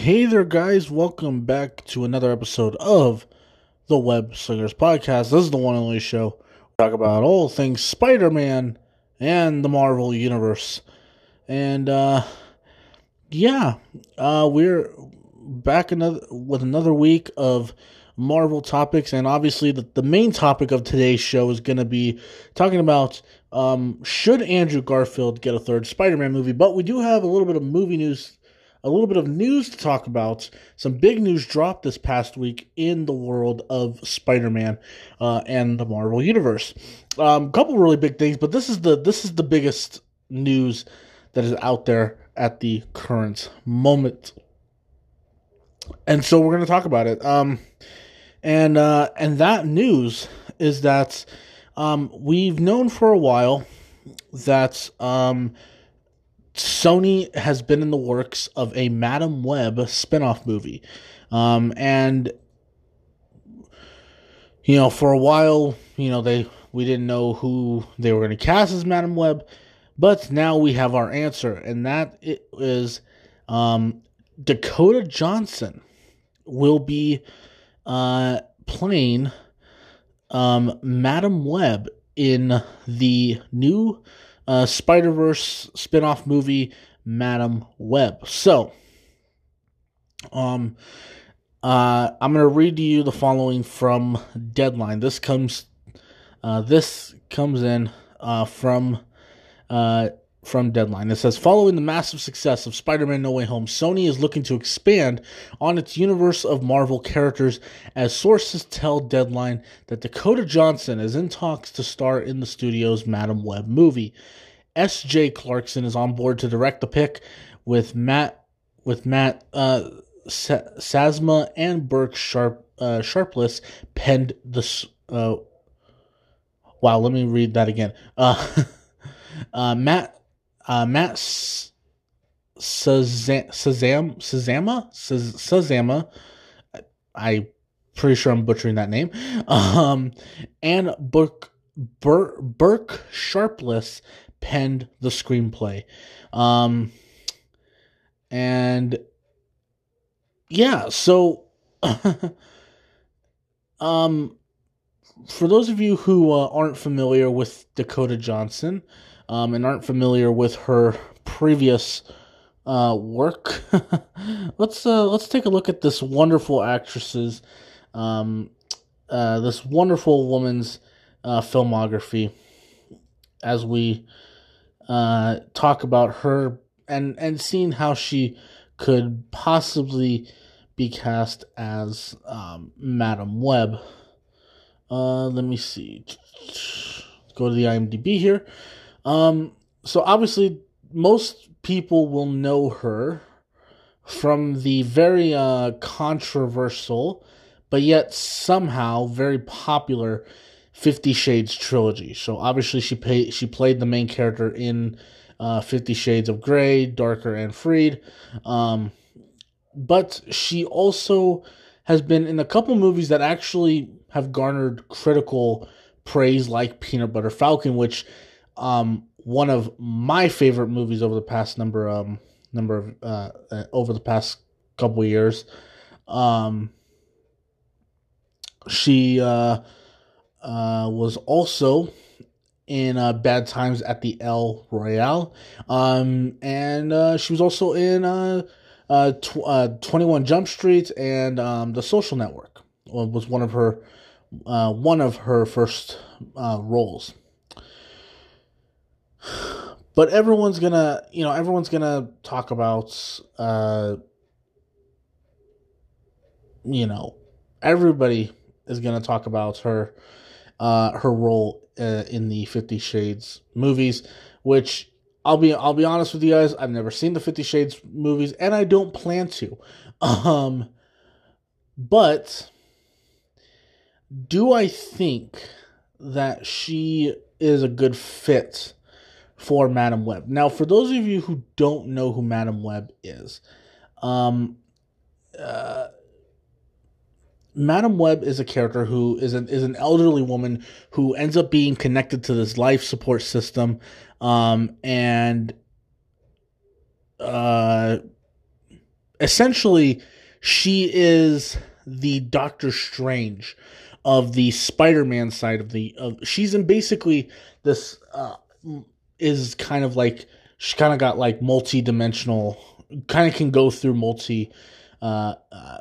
Hey there, guys. Welcome back to another episode of the Web Slingers Podcast. This is the one and only show. We talk about all things Spider Man and the Marvel Universe. And, uh, yeah, uh, we're back another with another week of Marvel topics. And obviously, the, the main topic of today's show is going to be talking about um, should Andrew Garfield get a third Spider Man movie. But we do have a little bit of movie news a little bit of news to talk about. Some big news dropped this past week in the world of Spider-Man uh, and the Marvel Universe. A um, couple really big things, but this is the this is the biggest news that is out there at the current moment. And so we're going to talk about it. Um, and uh, and that news is that um, we've known for a while that um, Sony has been in the works of a Madam Web spin-off movie. Um, and you know, for a while, you know, they we didn't know who they were going to cast as Madam Web, but now we have our answer, and that is um, Dakota Johnson will be uh, playing um, Madam Web in the new uh, Spider Verse spin off movie, Madam Web. So, um, uh, I'm to read to you the following from Deadline. This comes, uh, this comes in uh, from uh, from Deadline. It says, following the massive success of Spider Man No Way Home, Sony is looking to expand on its universe of Marvel characters, as sources tell Deadline that Dakota Johnson is in talks to star in the studio's Madam Web movie. S.J. Clarkson is on board to direct the pick, with Matt with Matt uh, Sazama and Burk Sharp uh, Sharpless penned the. Uh, wow, let me read that again. Uh, uh, Matt uh, Matt Sazam Sazama Sazama. I pretty sure I'm butchering that name. Um, and Burk Bur- Burk Sharpless penned the screenplay. Um, and yeah, so um, for those of you who uh, aren't familiar with Dakota Johnson um, and aren't familiar with her previous uh, work, let's uh, let's take a look at this wonderful actress's um, uh, this wonderful woman's uh, filmography as we uh, talk about her and and seeing how she could possibly be cast as um, Madam Web. Uh, let me see. Go to the IMDb here. Um, so obviously, most people will know her from the very uh, controversial, but yet somehow very popular Fifty Shades trilogy. So obviously she pay, she played the main character in uh, Fifty Shades of Grey, Darker and Freed. Um, but she also has been in a couple movies that actually have garnered critical praise, like Peanut Butter Falcon, which um, one of my favorite movies over the past number um number of uh, uh over the past couple years. Um, she uh uh, was also in uh, Bad Times at the El Royale. Um, and uh, she was also in uh, uh, tw- uh, 21 Jump Street and um, The Social Network was one of her uh, one of her first uh, roles. But everyone's gonna, you know, everyone's gonna talk about, uh, you know, everybody is gonna talk about her uh, her role uh, in the Fifty Shades movies, which I'll be I'll be honest with you guys, I've never seen the Fifty Shades movies, and I don't plan to. Um, but do I think that she is a good fit for Madam Web? Now, for those of you who don't know who Madam Web is, um, uh, Madam Web is a character who is an is an elderly woman who ends up being connected to this life support system, um, and uh, essentially she is the Doctor Strange of the Spider-Man side of the of she's in basically this uh is kind of like she kind of got like multi-dimensional kind of can go through multi uh, uh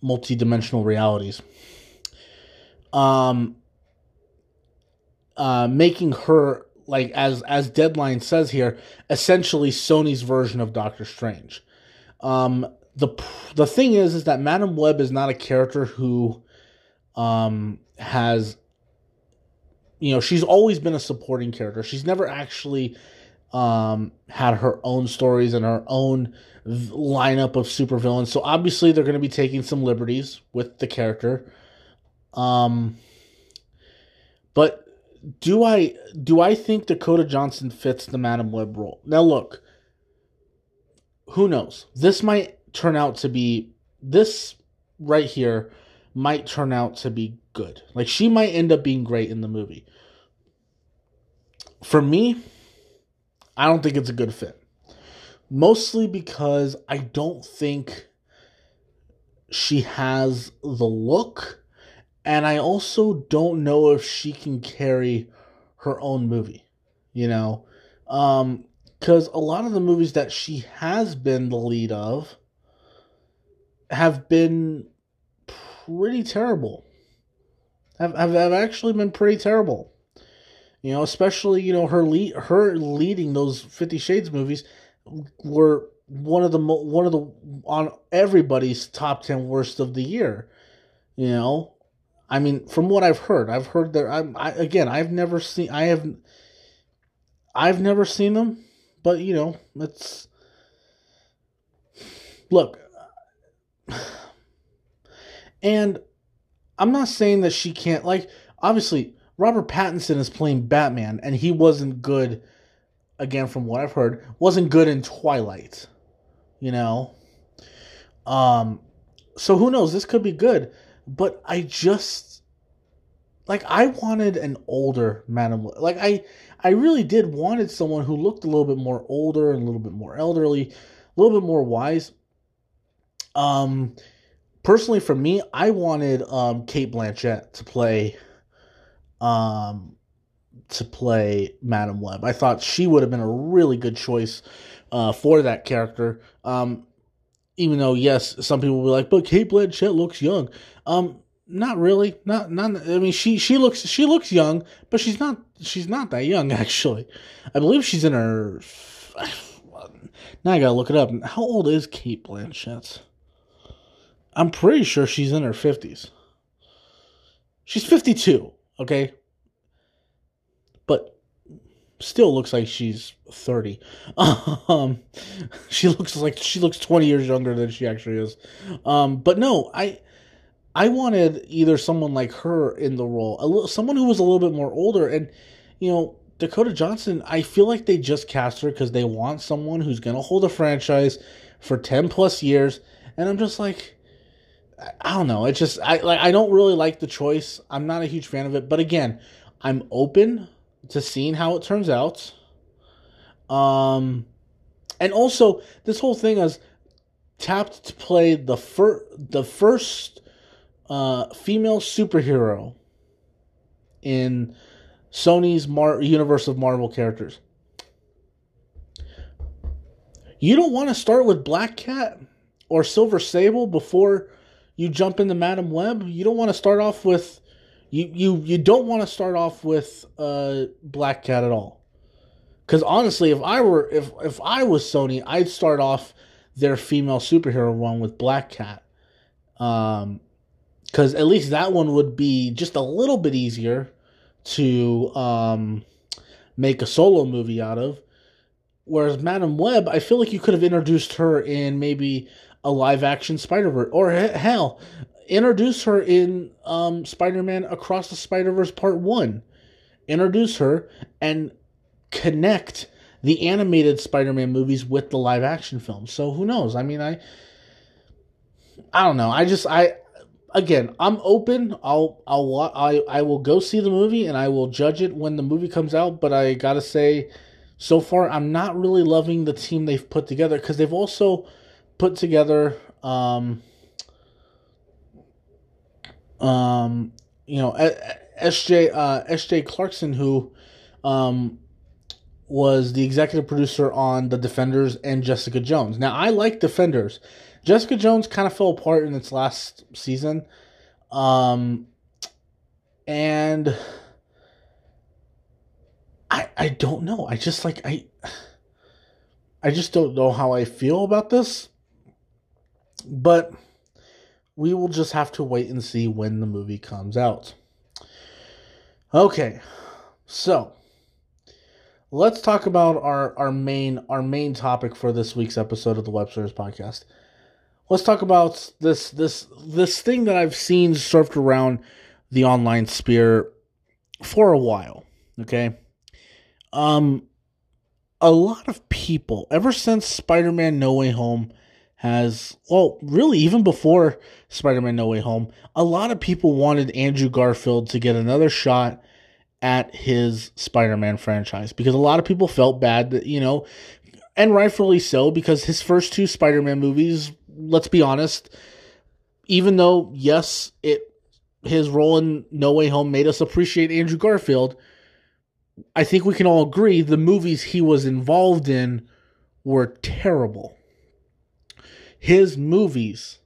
multi-dimensional realities. Um uh making her like as as deadline says here essentially Sony's version of Doctor Strange. Um the the thing is is that Madam Web is not a character who um has you know she's always been a supporting character. She's never actually um had her own stories and her own lineup of supervillains. So obviously they're going to be taking some liberties with the character. Um but do i do i think dakota johnson fits the madam web role? Now look who knows? This might turn out to be this right here might turn out to be good. Like she might end up being great in the movie. For me, I don't think it's a good fit. Mostly because I don't think she has the look and I also don't know if she can carry her own movie, you know. Um cuz a lot of the movies that she has been the lead of have been pretty terrible. Have, have have actually been pretty terrible. You know, especially you know her lead her leading those Fifty Shades movies were one of the one of the on everybody's top ten worst of the year. You know, I mean, from what I've heard, I've heard that I'm I, again I've never seen I have I've never seen them, but you know it's look and I'm not saying that she can't like obviously Robert Pattinson is playing Batman and he wasn't good again from what I've heard, wasn't good in Twilight. You know? Um so who knows, this could be good, but I just like I wanted an older Madam like I I really did wanted someone who looked a little bit more older and a little bit more elderly, a little bit more wise. Um personally for me, I wanted um, Cate Blanchett to play um, to play Madam Web. I thought she would have been a really good choice uh, for that character. Um, even though yes, some people will be like, but Cate Blanchett looks young. Um, not really. Not not. I mean, she she looks she looks young, but she's not she's not that young actually. I believe she's in her. Now I gotta look it up. How old is Cate Blanchett? I'm pretty sure she's in her 50s. She's 52, okay? But still looks like she's 30. Um she looks like she looks 20 years younger than she actually is. Um but no, I I wanted either someone like her in the role, little, someone who was a little bit more older and you know, Dakota Johnson, I feel like they just cast her because they want someone who's going to hold a franchise for 10 plus years. And I'm just like, I don't know. It's just I like I don't really like the choice. I'm not a huge fan of it, but again, I'm open to seeing how it turns out. Um and also this whole thing is tapped to play the fir- the first uh female superhero in Sony's Mar- universe of Marvel characters. You don't want to start with Black Cat or Silver Sable before you jump into Madam Web, you don't want to start off with you you you don't want to start off with uh Black Cat at all. Cuz honestly, if I were if if I was Sony, I'd start off their female superhero one with Black Cat. Um cuz at least that one would be just a little bit easier to um make a solo movie out of. Whereas Madam Web, I feel like you could have introduced her in maybe a live action Spider Verse, or hell, introduce her in um, Spider Man Across the Spider Verse Part One. Introduce her and connect the animated Spider Man movies with the live action films. So who knows? I mean, I, I don't know. I just I again, I'm open. I'll I'll I I will go see the movie and I will judge it when the movie comes out. But I gotta say, so far I'm not really loving the team they've put together because they've also put together um, um, you know, SJ uh, SJ Clarkson, who um, was the executive producer on The Defenders and Jessica Jones. Now, I like Defenders. Jessica Jones kind of fell apart in its last season, um, and I I don't know. I just like I I just don't know how I feel about this, but we will just have to wait and see when the movie comes out. Okay, so let's talk about our, our main our main topic for this week's episode of the Webslingers podcast. Let's talk about this this this thing that I've seen surfed around the online sphere for a while. Okay, um, a lot of people ever since Spider-Man No Way Home has well really even before spider-man no way home a lot of people wanted andrew garfield to get another shot at his spider-man franchise because a lot of people felt bad that you know and rightfully so because his first two spider-man movies let's be honest even though yes it his role in no way home made us appreciate andrew garfield i think we can all agree the movies he was involved in were terrible his movies,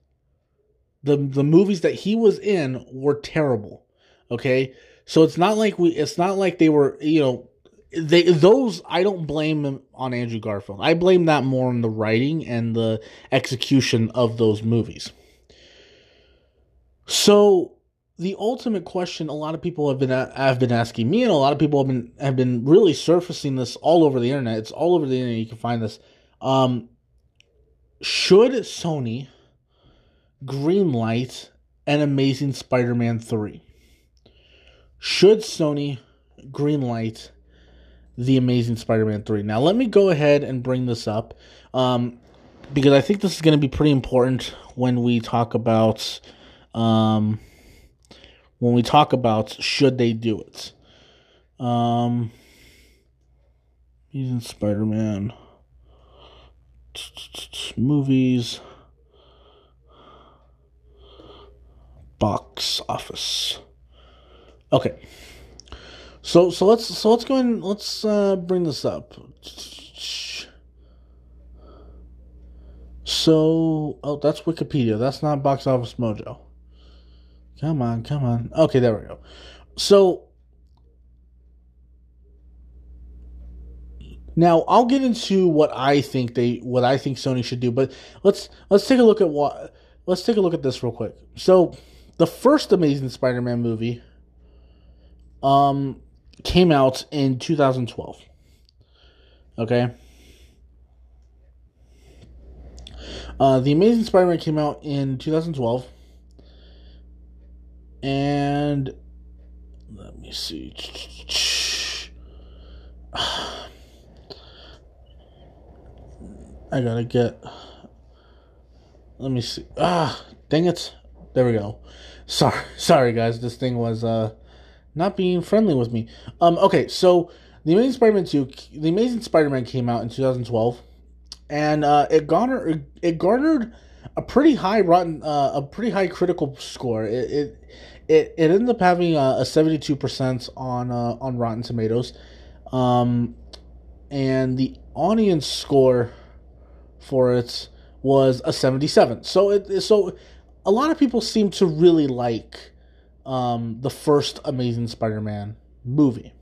the the movies that he was in were terrible. Okay? So it's not like we it's not like they were, you know, they those I don't blame them on Andrew Garfield. I blame that more on the writing and the execution of those movies. So the ultimate question a lot of people have been have been asking me and a lot of people have been have been really surfacing this all over the internet. It's all over the internet. You can find this. Um, should Sony greenlight an Amazing Spider-Man 3? Should Sony greenlight the Amazing Spider-Man 3? Now, let me go ahead and bring this up um, because I think this is going to be pretty important when we talk about um, when we talk about should they do it. Um, Amazing Spider-Man movies. Box office. Okay. So so let's so let's go and let's uh, bring this up. So oh that's wikipedia. That's not box office mojo. Come on come on. Okay there we go. So Now I'll get into what I think they what I think Sony should do, but let's let's take a look at what let's take a look at this real quick. So the first Amazing Spider-Man movie um came out in 2012. Okay? Uh, the Amazing Spider-Man came out in 2012. And let me see. I gotta get. Let me see. Ah, dang it! There we go. Sorry, sorry guys. This thing was uh not being friendly with me. Um. Okay, so the Amazing Spider-Man two, the Amazing Spider-Man came out in 2012, and uh, it garnered it garnered a pretty high rotten uh, a pretty high critical score. It it it, it ended up having a, a 72% on uh, on Rotten Tomatoes. Um, and the audience score for it was a 77. So it so a lot of people seem to really like um, the first Amazing Spider-Man movie.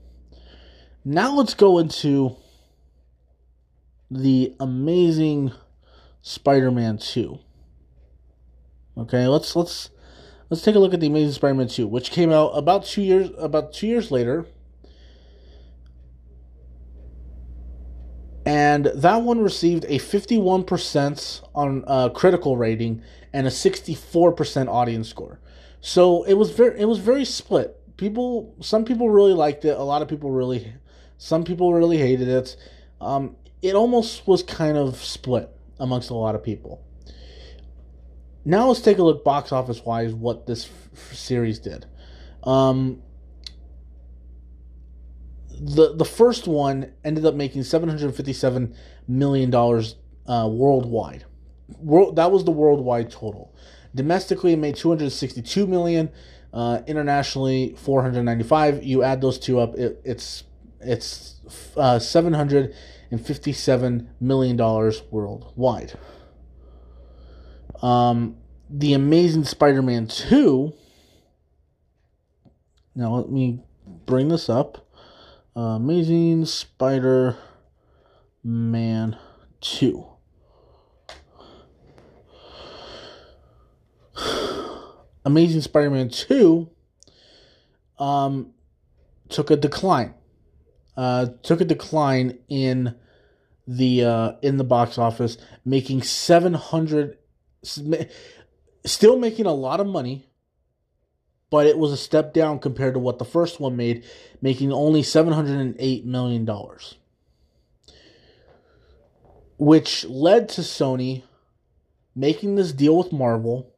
Now let's go into the Amazing Spider-Man 2. Okay, let's let's let's take a look at the Amazing Spider-Man 2, which came out about 2 years about 2 years later and that one received a 51% on uh, critical rating and a 64% audience score. So it was very it was very split. People some people really liked it, a lot of people really some people really hated it. Um, it almost was kind of split amongst a lot of people. Now let's take a look box office wise what this f- series did. Um, the the first one ended up making 757 million dollars uh, worldwide world that was the worldwide total. Domestically, it made 262 million. Uh, internationally, 495. You add those two up, it, it's it's uh, 757 million dollars worldwide. Um, the Amazing Spider-Man 2. Now let me bring this up. Amazing Spider-Man 2. Amazing Spider-Man 2 um, took a decline. Uh, took a decline in the uh, in the box office, making 700 still making a lot of money, but it was a step down compared to what the first one made, making only $708 million. Which led to Sony making this deal with Marvel,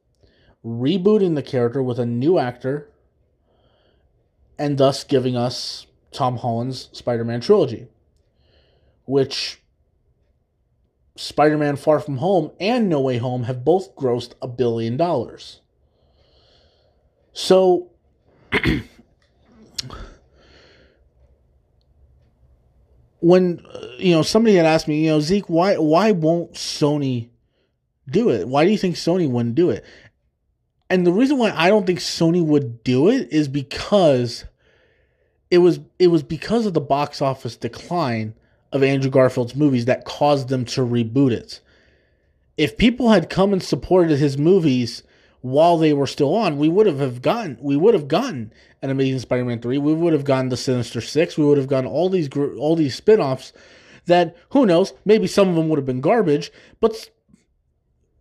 rebooting the character with a new actor, and thus giving us Tom Holland's Spider Man trilogy. Which Spider Man Far From Home and No Way Home have both grossed a billion dollars. So, when you know somebody had asked me, you know, Zeke, why why won't Sony do it? Why do you think Sony wouldn't do it? And the reason why I don't think Sony would do it is because it was it was because of the box office decline of Andrew Garfield's movies that caused them to reboot it. If people had come and supported his movies while they were still on, we would have gotten we would have gotten an Amazing Spider-Man 3, we would have gotten the Sinister 6, we would have gotten all these all these spin-offs that who knows, maybe some of them would have been garbage, but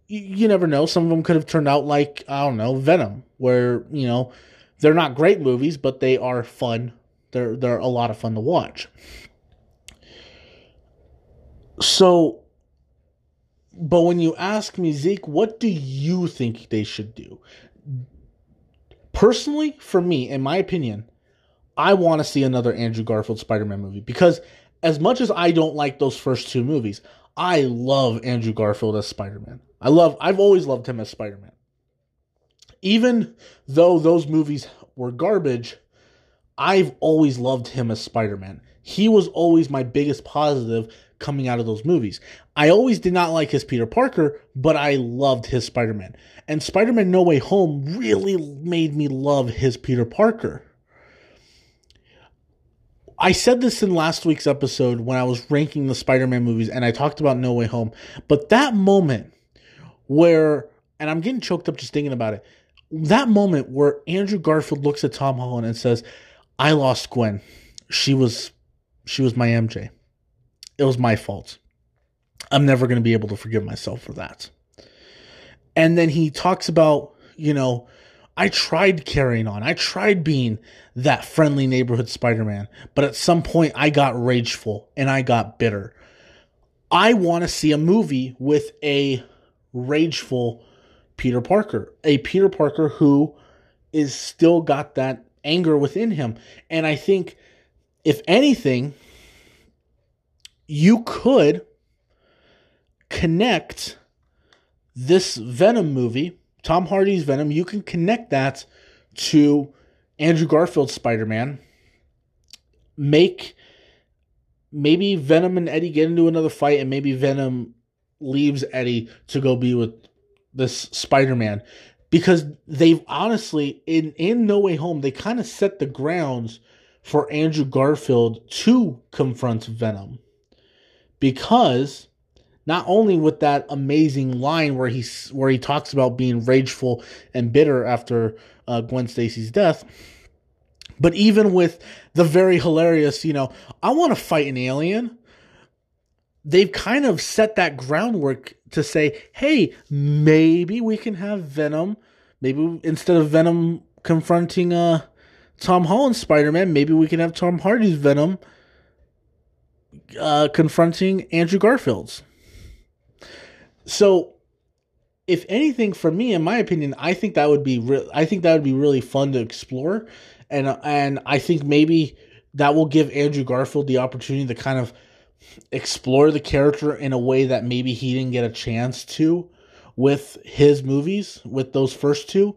you never know, some of them could have turned out like I don't know, Venom, where, you know, they're not great movies, but they are fun. They're they're a lot of fun to watch. So, but when you ask me, Zeke, what do you think they should do? Personally, for me, in my opinion, I want to see another Andrew Garfield Spider Man movie because as much as I don't like those first two movies, I love Andrew Garfield as Spider Man. I love, I've always loved him as Spider Man. Even though those movies were garbage, I've always loved him as Spider Man. He was always my biggest positive coming out of those movies. I always did not like his Peter Parker, but I loved his Spider Man. And Spider Man No Way Home really made me love his Peter Parker. I said this in last week's episode when I was ranking the Spider Man movies and I talked about No Way Home, but that moment where, and I'm getting choked up just thinking about it, that moment where Andrew Garfield looks at Tom Holland and says, I lost Gwen. She was she was my MJ. It was my fault. I'm never going to be able to forgive myself for that. And then he talks about, you know, I tried carrying on. I tried being that friendly neighborhood Spider Man, but at some point I got rageful and I got bitter. I want to see a movie with a rageful Peter Parker, a Peter Parker who is still got that anger within him. And I think, if anything, you could connect this Venom movie, Tom Hardy's Venom, you can connect that to Andrew Garfield's Spider Man. Make maybe Venom and Eddie get into another fight, and maybe Venom leaves Eddie to go be with this Spider Man. Because they've honestly, in, in No Way Home, they kind of set the grounds for Andrew Garfield to confront Venom because not only with that amazing line where he's where he talks about being rageful and bitter after uh, Gwen Stacy's death, but even with the very hilarious, you know, I want to fight an alien. They've kind of set that groundwork to say, hey, maybe we can have Venom. Maybe instead of Venom confronting uh, Tom Holland's Spider Man, maybe we can have Tom Hardy's Venom uh, confronting Andrew Garfield's. So, if anything, for me, in my opinion, I think that would be re- I think that would be really fun to explore, and and I think maybe that will give Andrew Garfield the opportunity to kind of explore the character in a way that maybe he didn't get a chance to with his movies, with those first two.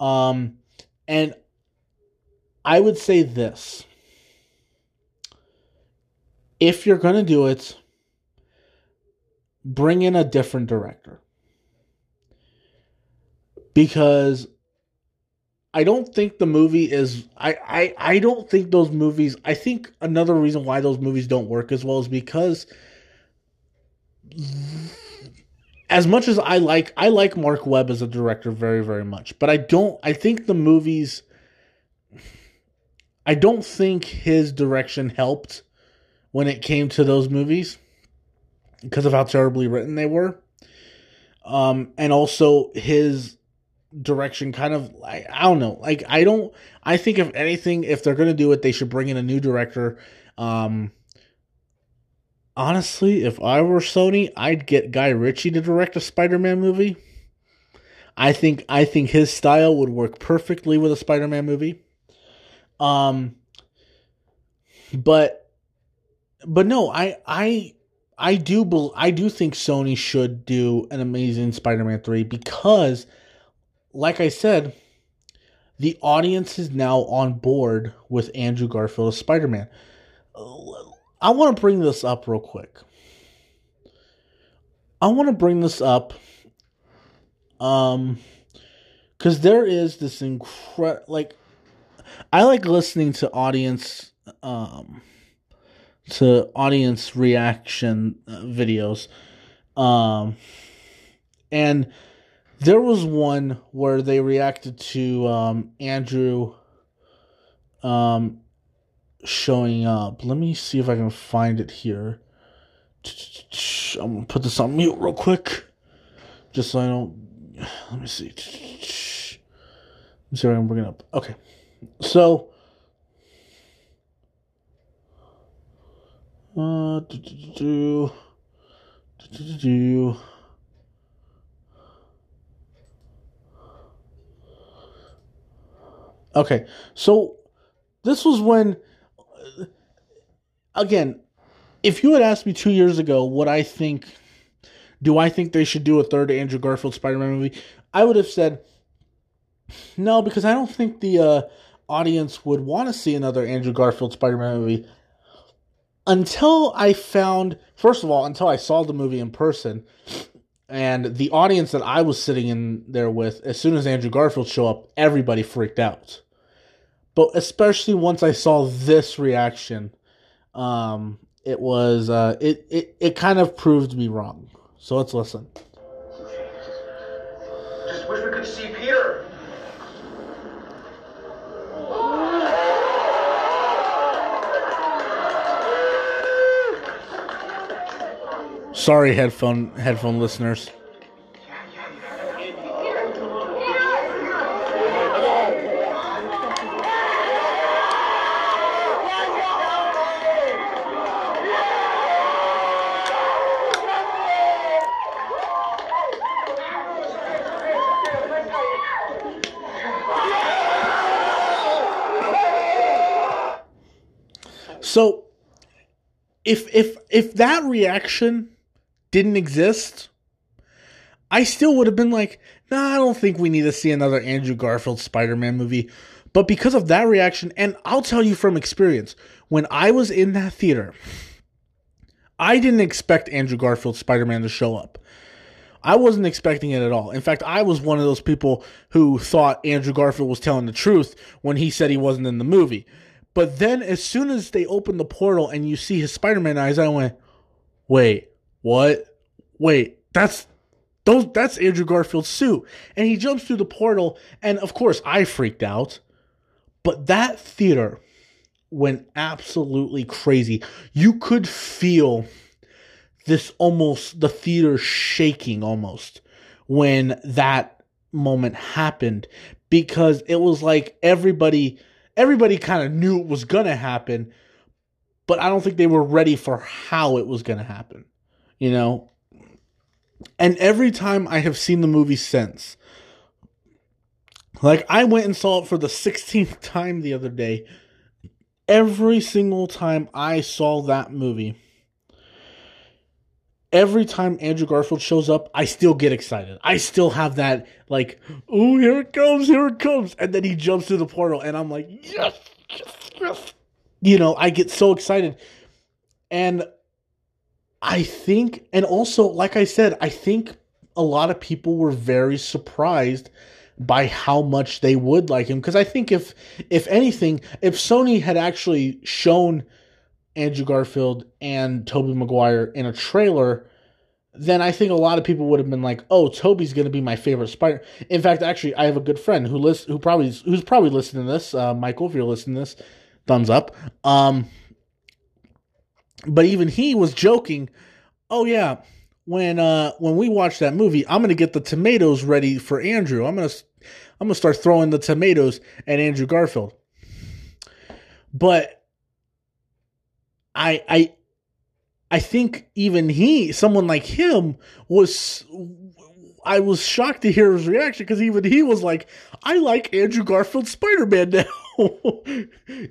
Um, and I would say this if you're going to do it, bring in a different director. Because I don't think the movie is I, I I don't think those movies I think another reason why those movies don't work as well is because as much as I like I like Marc Webb as a director very very much, but I don't I think the movies I don't think his direction helped when it came to those movies because of how terribly written they were. Um and also his direction kind of I, I don't know like i don't i think if anything if they're gonna do it they should bring in a new director. Um honestly if i were sony i'd get guy ritchie to direct a spider-man movie. I think i think his style would work perfectly with a spider-man movie. Um but but no i i i do i do think sony should do an amazing spider-man 3 because like I said, the audience is now on board with Andrew Garfield as Spider Man. I want to bring this up real quick. I want to bring this up um cuz there is this incredible like I like listening to audience um to audience reaction uh, videos um and there was one where they reacted to um, Andrew um, showing up. Let me see if I can find it here. I'm gonna put this on mute real quick, just so I don't. Let me see. Let me see if I can bring it up. Okay, so. Uh, do, do, do, do, do, do. Okay, so this was when, again, if you had asked me two years ago what I think, do I think they should do a third Andrew Garfield Spider Man movie? I would have said no, because I don't think the uh, audience would want to see another Andrew Garfield Spider Man movie until I found, first of all, until I saw the movie in person and the audience that I was sitting in there with, as soon as Andrew Garfield showed up, everybody freaked out. But especially once I saw this reaction, um, it was uh, it, it it kind of proved me wrong. So let's listen. Just wish we could see Peter. Sorry, headphone headphone listeners. So if if if that reaction didn't exist, I still would have been like, nah, I don't think we need to see another Andrew Garfield Spider Man movie. But because of that reaction, and I'll tell you from experience, when I was in that theater, I didn't expect Andrew Garfield Spider Man to show up. I wasn't expecting it at all. In fact, I was one of those people who thought Andrew Garfield was telling the truth when he said he wasn't in the movie. But then, as soon as they opened the portal and you see his Spider Man eyes, I went, wait, what? Wait, that's those that's Andrew Garfield's suit. And he jumps through the portal, and of course I freaked out. But that theater went absolutely crazy. You could feel this almost the theater shaking almost when that moment happened because it was like everybody everybody kind of knew it was going to happen but I don't think they were ready for how it was going to happen you know and every time I have seen the movie since like I went and saw it for the 16th time the other day every single time I saw that movie every time Andrew Garfield shows up, I still get excited. I still have that like, oh, here it comes, here it comes, and then he jumps through the portal, and I'm like, yes, yes, yes. You know, I get so excited, and I think, and also, like I said, I think a lot of people were very surprised by how much they would like him because I think if if anything, if Sony had actually shown Andrew Garfield and Tobey Maguire in a trailer, then I think a lot of people would have been like, "Oh, Tobey's going to be my favorite Spider." In fact, actually, I have a good friend who list who probably who's probably listening to this. Uh, Michael, if you're listening to this, thumbs up. Um, but even he was joking. Oh yeah, when uh when we watch that movie, I'm gonna get the tomatoes ready for Andrew. I'm gonna I'm gonna start throwing the tomatoes at Andrew Garfield. But I I I think even he, someone like him, was I was shocked to hear his reaction because even he was like, I like Andrew Garfield Spider Man now.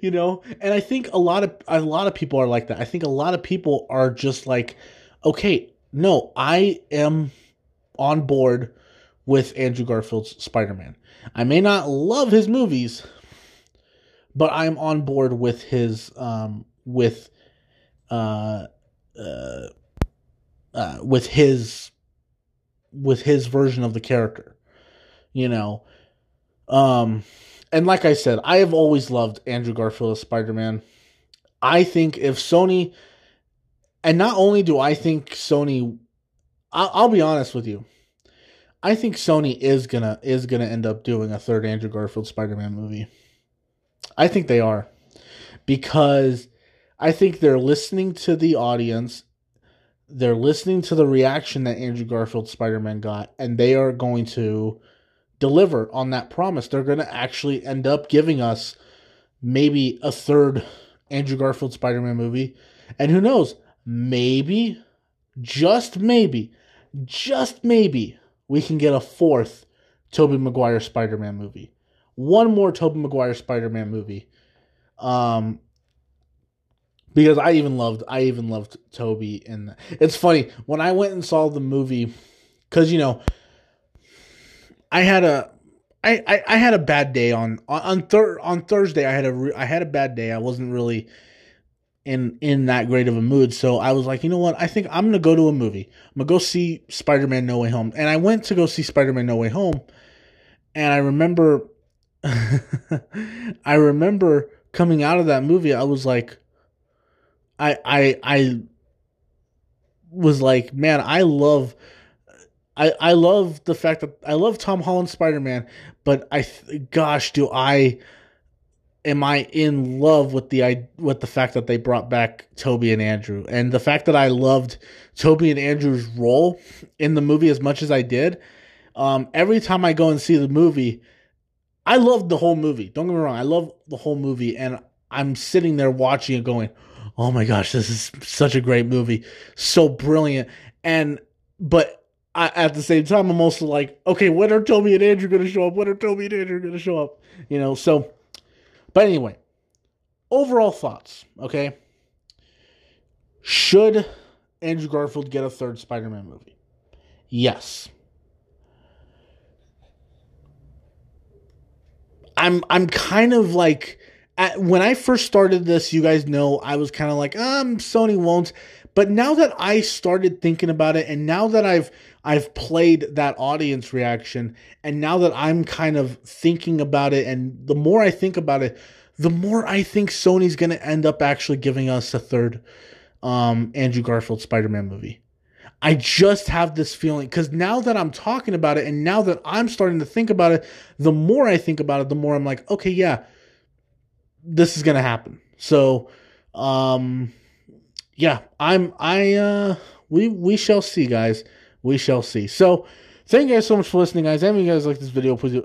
you know? And I think a lot of a lot of people are like that. I think a lot of people are just like, okay, no, I am on board with Andrew Garfield's Spider Man. I may not love his movies, but I'm on board with his um with uh, uh, uh, with his with his version of the character, you know. Um, and like I said, I have always loved Andrew Garfield as Spider Man. I think if Sony, and not only do I think Sony, I'll, I'll be honest with you, I think Sony is gonna is gonna end up doing a third Andrew Garfield Spider Man movie. I think they are because I think they're listening to the audience. They're listening to the reaction that Andrew Garfield Spider Man got, and they are going to deliver on that promise. They're going to actually end up giving us maybe a third Andrew Garfield Spider Man movie. And who knows, maybe, just maybe, just maybe, we can get a fourth Tobey Maguire Spider Man movie. One more Tobey Maguire Spider Man movie. Um, because I even loved I even loved Tobey and it's funny when I went and saw the movie because you know I had a I, I, I had a bad day on on thir- on Thursday I had a re- I had a bad day. I wasn't really in in that great of a mood. So I was like you know what? I think I'm gonna go to a movie. I'm gonna go see Spider Man No Way Home. And I went to go see Spider Man No Way Home. And I remember I remember coming out of that movie I was like I I I was like, man, I love I I love the fact that I love Tom Holland Spider Man, but I gosh, do I am I in love with the I with the fact that they brought back Tobey and Andrew and the fact that I loved Tobey and Andrew's role in the movie as much as I did. Um, every time I go and see the movie, I loved the whole movie. Don't get me wrong, I love the whole movie, and I'm sitting there watching it, going, oh my gosh, this is such a great movie, so brilliant. And but I, at the same time, I'm also like, okay, when are Tobey and Andrew going to show up? When are Tobey and Andrew going to show up? You know, so. But anyway, overall thoughts. Okay, should Andrew Garfield get a third Spider-Man movie? Yes. I'm I'm kind of like at, when I first started this, you guys know I was kind of like, um, Sony won't. But now that I started thinking about it, and now that I've I've played that audience reaction, and now that I'm kind of thinking about it, and the more I think about it, the more I think Sony's going to end up actually giving us a third um, Andrew Garfield Spider-Man movie. I just have this feeling because now that I'm talking about it, and now that I'm starting to think about it, the more I think about it, the more I'm like, okay, yeah, this is gonna happen. So, um, yeah, I'm I uh we we shall see, guys. We shall see. So, thank you guys so much for listening, guys. If you guys like this video, please.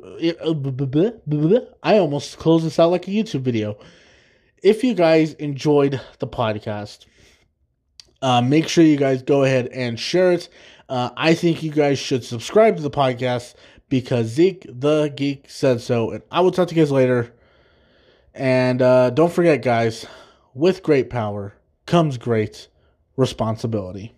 I almost closed this out like a YouTube video. If you guys enjoyed the podcast, uh, make sure you guys go ahead and share it. Uh, I think you guys should subscribe to the podcast because Zeke the Geek said so. And I will talk to you guys later. And uh, don't forget, guys, with great power comes great responsibility.